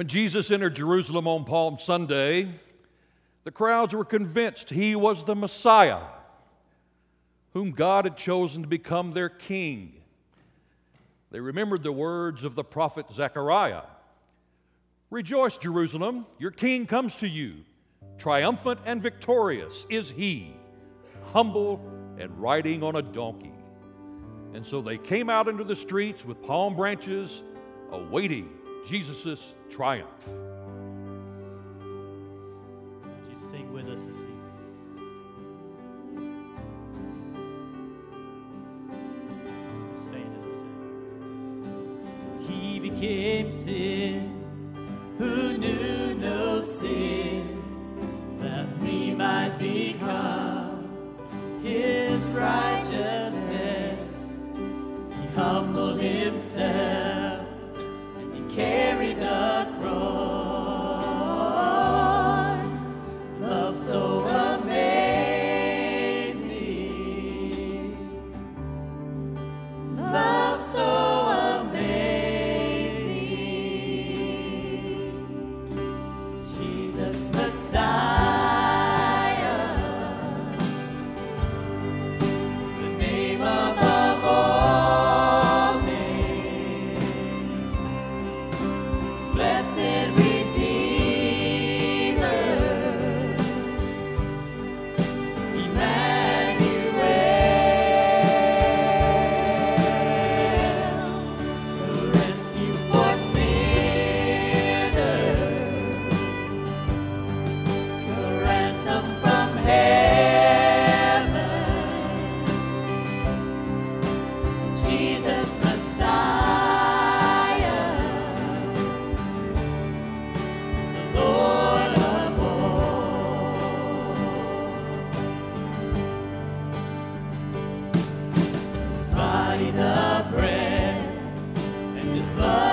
When Jesus entered Jerusalem on Palm Sunday, the crowds were convinced he was the Messiah, whom God had chosen to become their king. They remembered the words of the prophet Zechariah Rejoice, Jerusalem, your king comes to you. Triumphant and victorious is he, humble and riding on a donkey. And so they came out into the streets with palm branches, awaiting Jesus' triumph. You sing with us this evening. Stand as we sing. He became sin. above.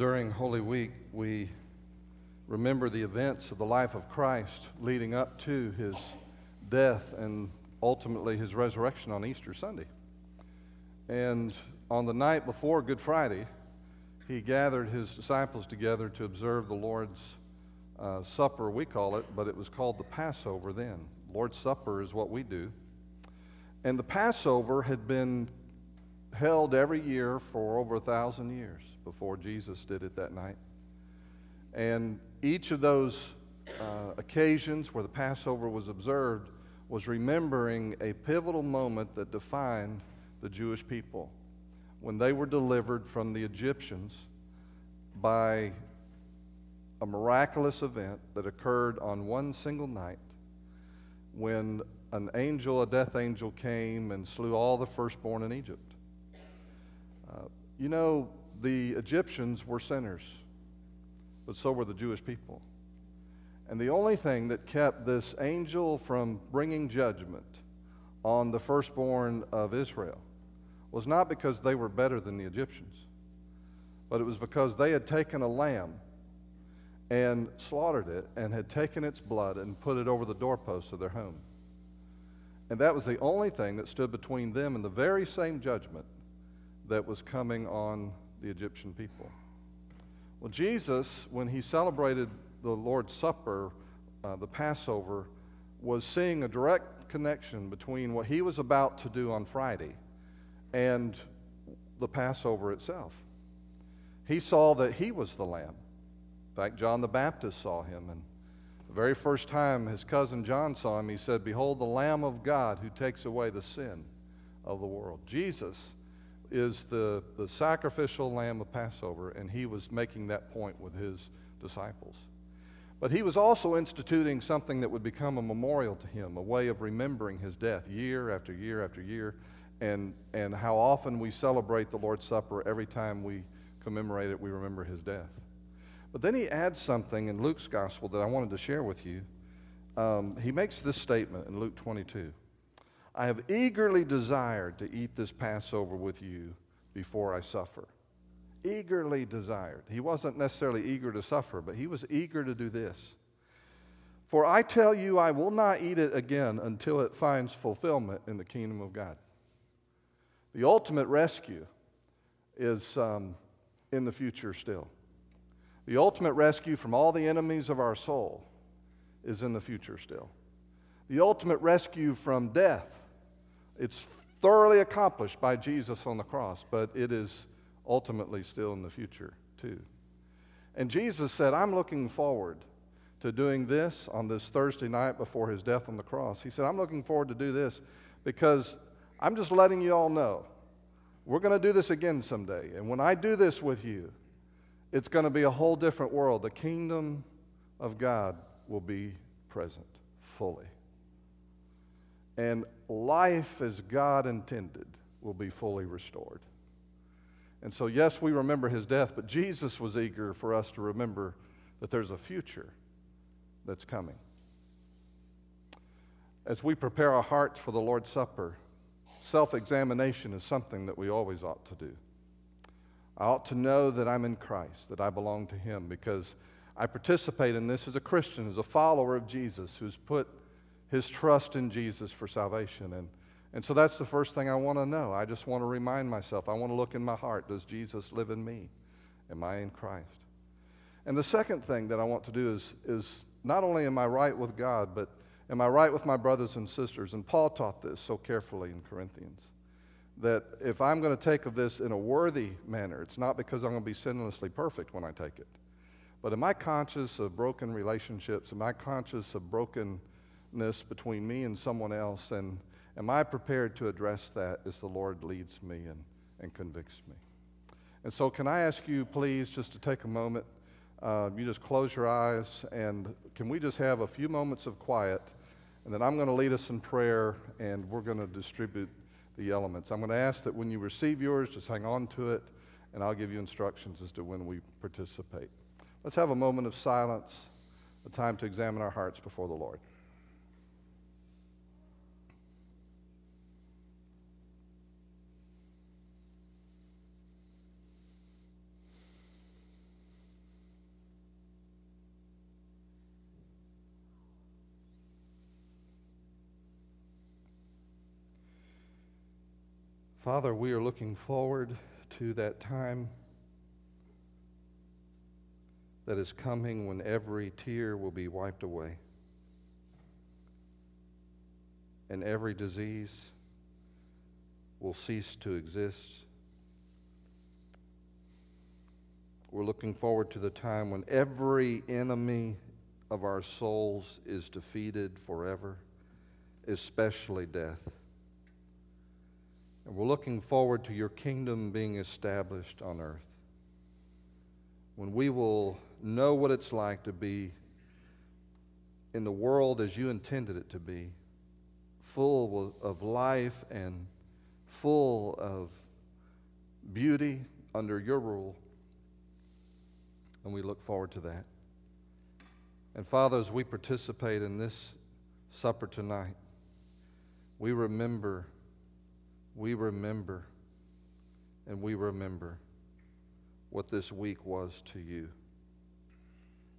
During Holy Week, we remember the events of the life of Christ leading up to his death and ultimately his resurrection on Easter Sunday. And on the night before Good Friday, he gathered his disciples together to observe the Lord's uh, Supper, we call it, but it was called the Passover then. Lord's Supper is what we do. And the Passover had been held every year for over a thousand years before Jesus did it that night. And each of those uh, occasions where the Passover was observed was remembering a pivotal moment that defined the Jewish people when they were delivered from the Egyptians by a miraculous event that occurred on one single night when an angel, a death angel, came and slew all the firstborn in Egypt. You know, the Egyptians were sinners, but so were the Jewish people. And the only thing that kept this angel from bringing judgment on the firstborn of Israel was not because they were better than the Egyptians, but it was because they had taken a lamb and slaughtered it and had taken its blood and put it over the doorposts of their home. And that was the only thing that stood between them and the very same judgment that was coming on the Egyptian people. Well, Jesus, when he celebrated the Lord's Supper, uh, the Passover, was seeing a direct connection between what he was about to do on Friday and the Passover itself. He saw that he was the Lamb. In fact, John the Baptist saw him, and the very first time his cousin John saw him, he said, Behold, the Lamb of God who takes away the sin of the world. Jesus is the, the sacrificial lamb of Passover, and he was making that point with his disciples. But he was also instituting something that would become a memorial to him, a way of remembering his death year after year after year, and, and how often we celebrate the Lord's Supper every time we commemorate it, we remember his death. But then he adds something in Luke's gospel that I wanted to share with you. Um, he makes this statement in Luke 22 I have eagerly desired to eat this Passover with you before I suffer. Eagerly desired. He wasn't necessarily eager to suffer, but he was eager to do this. For I tell you, I will not eat it again until it finds fulfillment in the kingdom of God. The ultimate rescue is um, in the future still. The ultimate rescue from all the enemies of our soul is in the future still. The ultimate rescue from death, it's thoroughly accomplished by Jesus on the cross, but it is ultimately still in the future too. And Jesus said, I'm looking forward to doing this on this Thursday night before his death on the cross. He said, I'm looking forward to do this because I'm just letting you all know we're going to do this again someday. And when I do this with you, it's going to be a whole different world. The kingdom of God will be present fully. And life as God intended will be fully restored. And so, yes, we remember his death, but Jesus was eager for us to remember that there's a future that's coming. As we prepare our hearts for the Lord's Supper, self examination is something that we always ought to do. I ought to know that I'm in Christ, that I belong to Him, because I participate in this as a Christian, as a follower of Jesus who's put his trust in Jesus for salvation. And, and so that's the first thing I want to know. I just want to remind myself, I want to look in my heart does Jesus live in me? Am I in Christ? And the second thing that I want to do is, is not only am I right with God, but am I right with my brothers and sisters? And Paul taught this so carefully in Corinthians that if I'm going to take of this in a worthy manner, it's not because I'm going to be sinlessly perfect when I take it. But am I conscious of broken relationships? Am I conscious of broken between me and someone else, and am I prepared to address that as the Lord leads me and, and convicts me? And so, can I ask you, please, just to take a moment? Uh, you just close your eyes, and can we just have a few moments of quiet? And then I'm going to lead us in prayer, and we're going to distribute the elements. I'm going to ask that when you receive yours, just hang on to it, and I'll give you instructions as to when we participate. Let's have a moment of silence, a time to examine our hearts before the Lord. Father, we are looking forward to that time that is coming when every tear will be wiped away and every disease will cease to exist. We're looking forward to the time when every enemy of our souls is defeated forever, especially death. And we're looking forward to your kingdom being established on earth. When we will know what it's like to be in the world as you intended it to be, full of life and full of beauty under your rule. And we look forward to that. And Father, as we participate in this supper tonight, we remember we remember and we remember what this week was to you.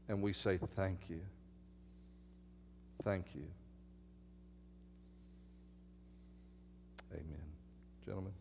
And we say thank you. Thank you. Amen. Gentlemen.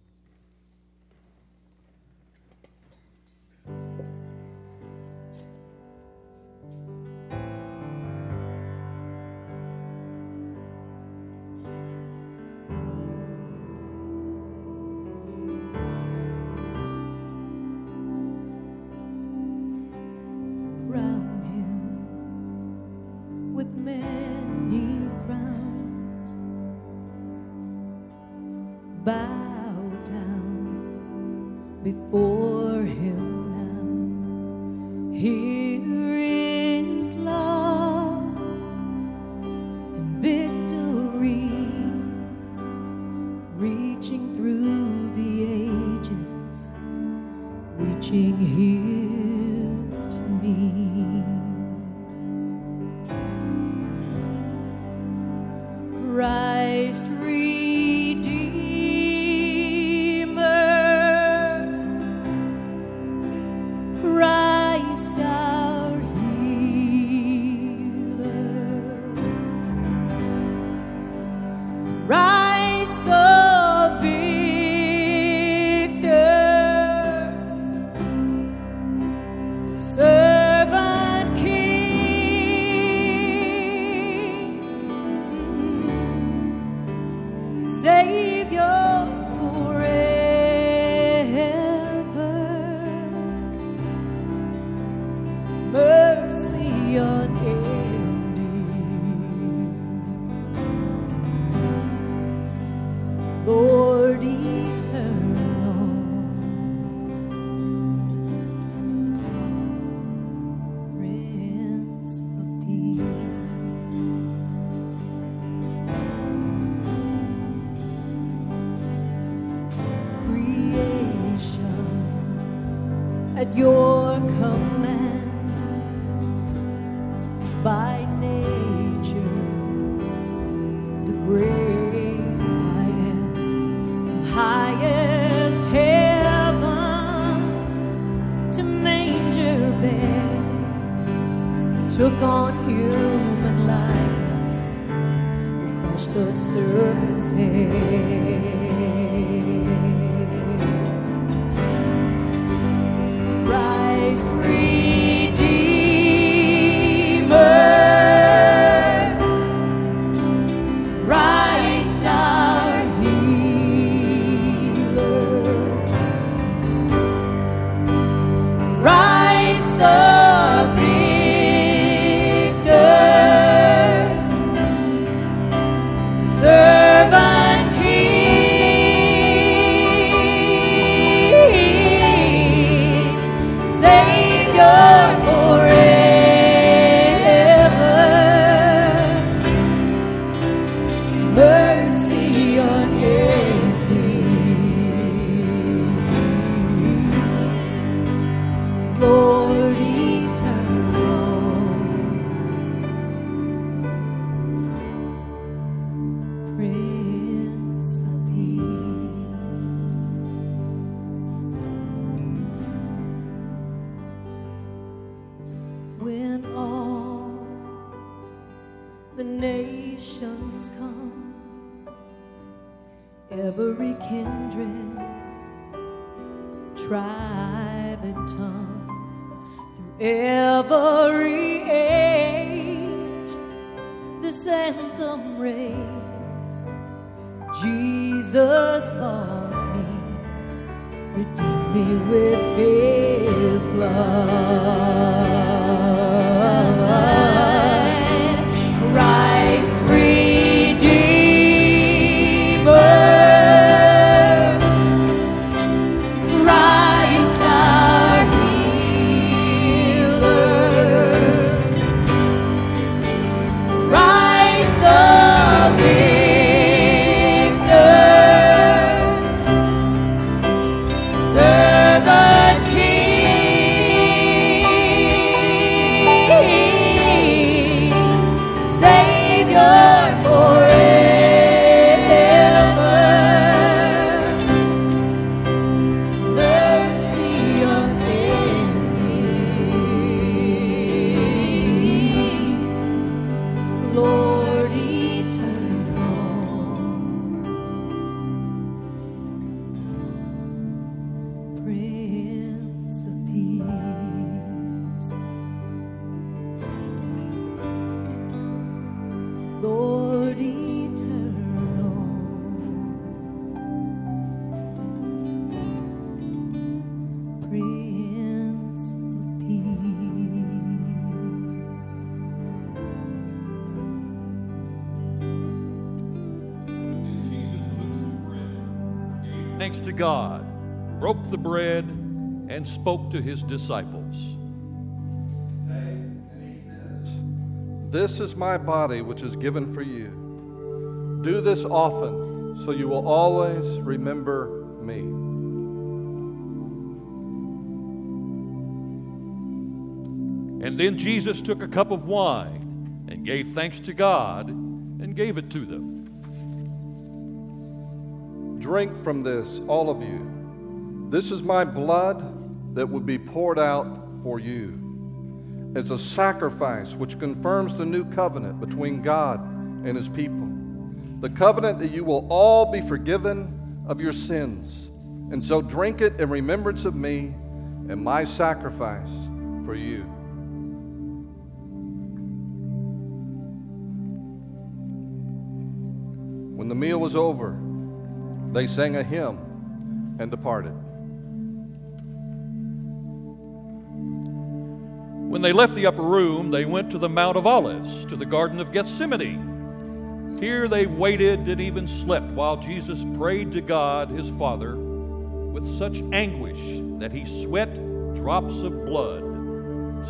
Took on human likeness, crushed the serpent's head. The bread, and spoke to his disciples. This is my body, which is given for you. Do this often, so you will always remember me. And then Jesus took a cup of wine and gave thanks to God and gave it to them. Drink from this, all of you. This is my blood that will be poured out for you. It's a sacrifice which confirms the new covenant between God and his people. The covenant that you will all be forgiven of your sins. And so drink it in remembrance of me and my sacrifice for you. When the meal was over, they sang a hymn and departed. When they left the upper room, they went to the Mount of Olives, to the Garden of Gethsemane. Here they waited and even slept while Jesus prayed to God his Father with such anguish that he sweat drops of blood,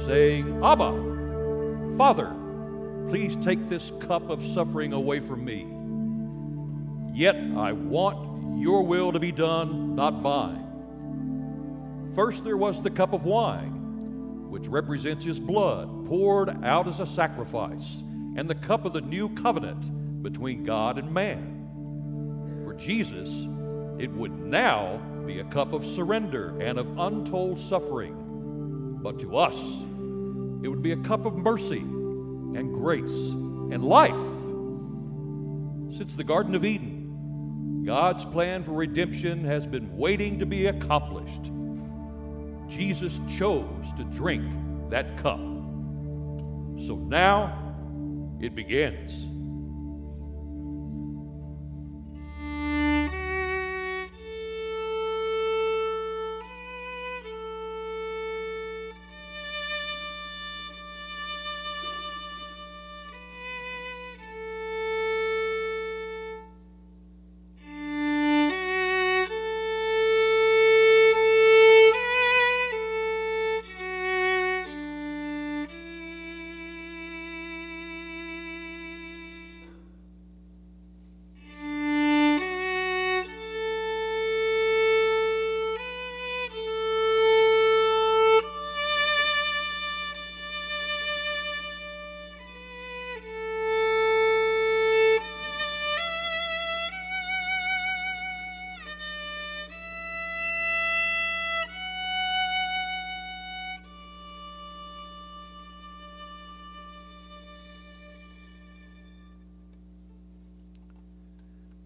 saying, Abba, Father, please take this cup of suffering away from me. Yet I want your will to be done, not mine. First, there was the cup of wine which represents his blood poured out as a sacrifice, and the cup of the new covenant between God and man. For Jesus, it would now be a cup of surrender and of untold suffering. But to us, it would be a cup of mercy and grace and life. Since the Garden of Eden, God's plan for redemption has been waiting to be accomplished. Jesus chose to drink that cup. So now it begins.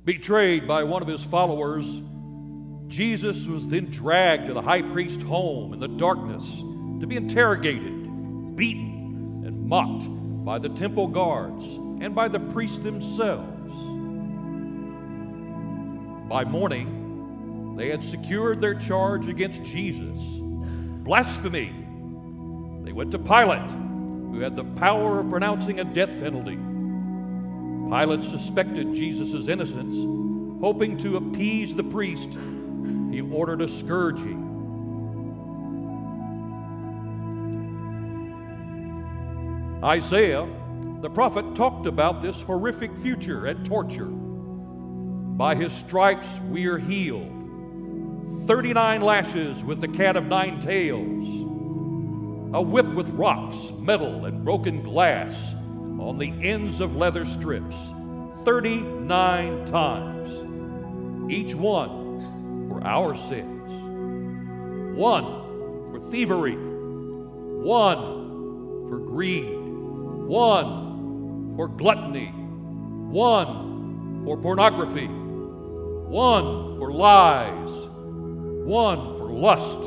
Betrayed by one of his followers, Jesus was then dragged to the high priest's home in the darkness to be interrogated, beaten, and mocked by the temple guards and by the priests themselves. By morning, they had secured their charge against Jesus blasphemy. They went to Pilate, who had the power of pronouncing a death penalty. Pilate suspected Jesus' innocence, hoping to appease the priest. He ordered a scourging. Isaiah, the prophet, talked about this horrific future and torture. By his stripes we are healed. 39 lashes with the cat of nine tails. A whip with rocks, metal, and broken glass on the ends of leather strips. 39 times. Each one for our sins. One for thievery. One for greed one for gluttony, one for pornography, one for lies, one for lust,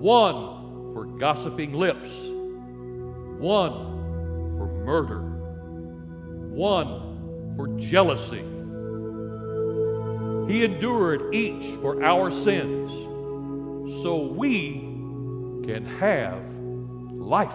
one for gossiping lips, one murder, one for jealousy. He endured each for our sins so we can have life.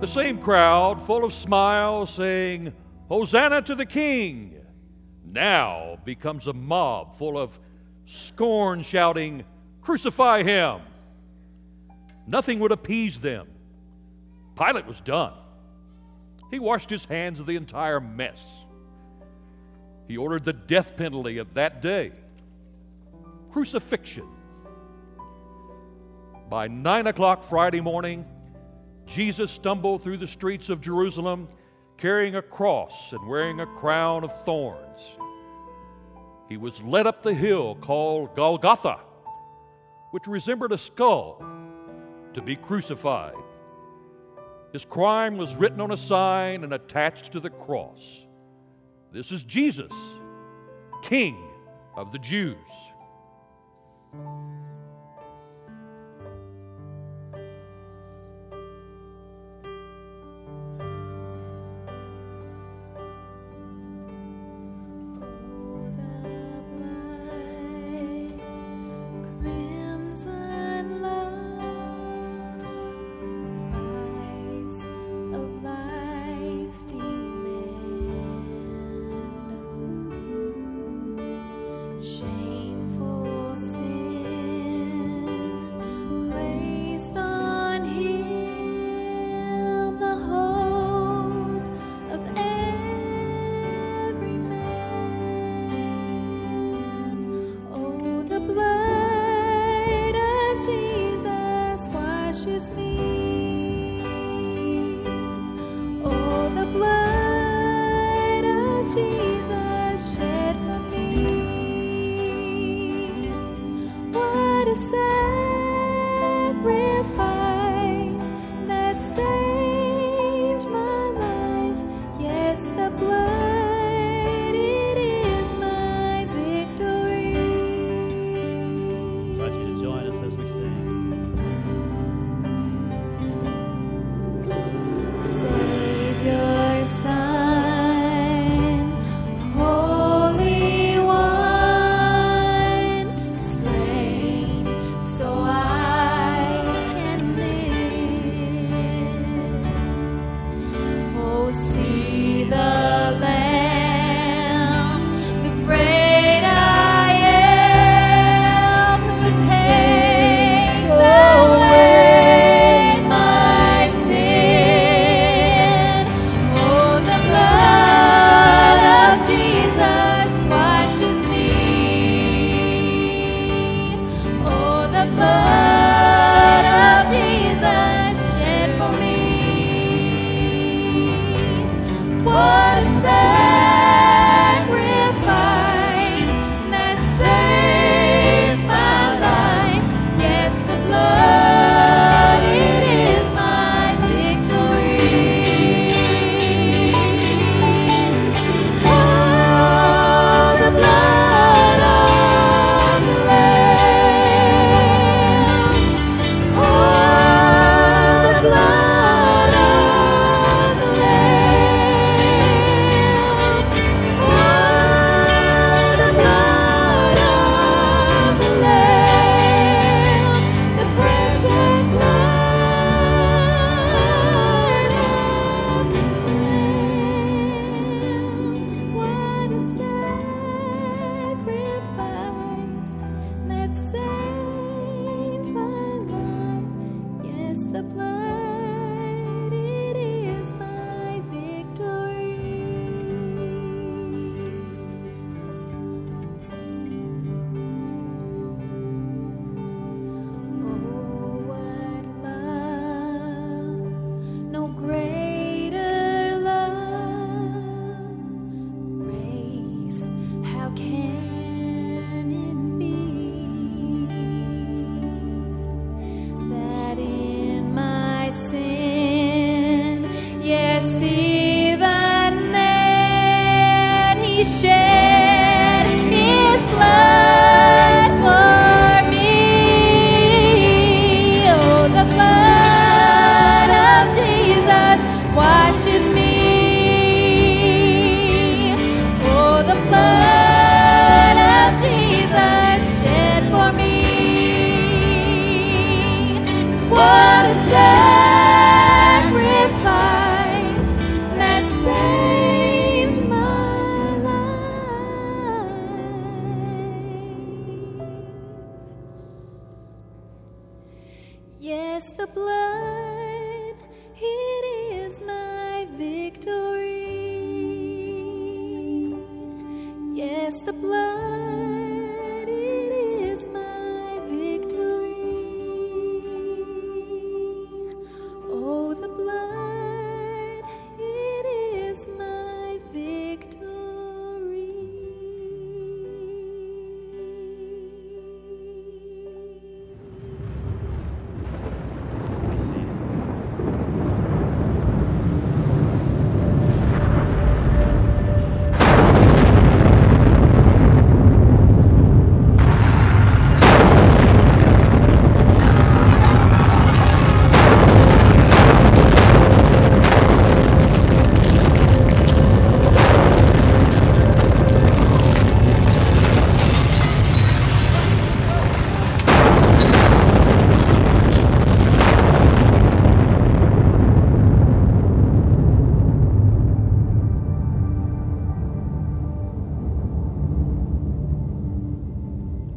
The same crowd, full of smiles, saying, Hosanna to the King, now becomes a mob full of scorn, shouting, Crucify him! Nothing would appease them. Pilate was done. He washed his hands of the entire mess. He ordered the death penalty of that day crucifixion. By nine o'clock Friday morning, Jesus stumbled through the streets of Jerusalem carrying a cross and wearing a crown of thorns. He was led up the hill called Golgotha, which resembled a skull, to be crucified. His crime was written on a sign and attached to the cross. This is Jesus, King of the Jews.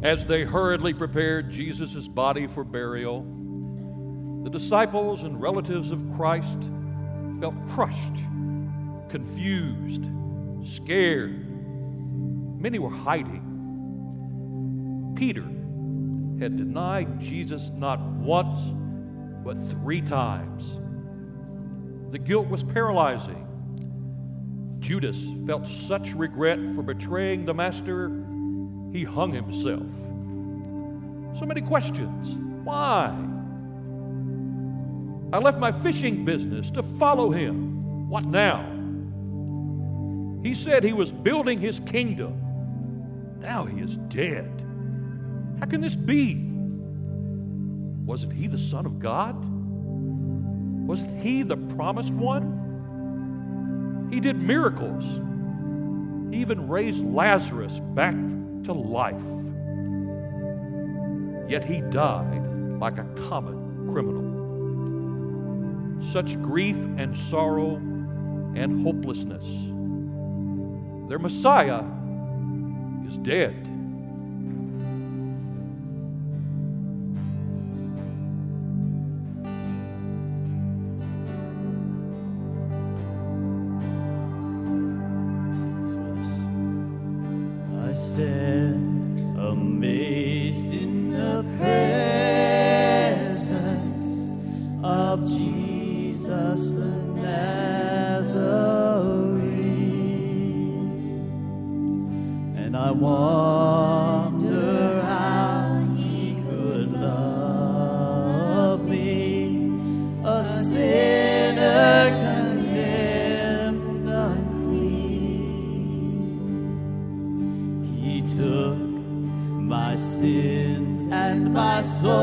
As they hurriedly prepared Jesus' body for burial, the disciples and relatives of Christ felt crushed, confused, scared. Many were hiding. Peter had denied Jesus not once, but three times. The guilt was paralyzing. Judas felt such regret for betraying the Master, he hung himself. So many questions. Why? I left my fishing business to follow him. What now? He said he was building his kingdom. Now he is dead. How can this be? Wasn't he the Son of God? Wasn't he the promised one? He did miracles. He even raised Lazarus back to life. Yet he died like a common criminal. Such grief and sorrow and hopelessness. Their Messiah is dead. Took my sins and my sorrows,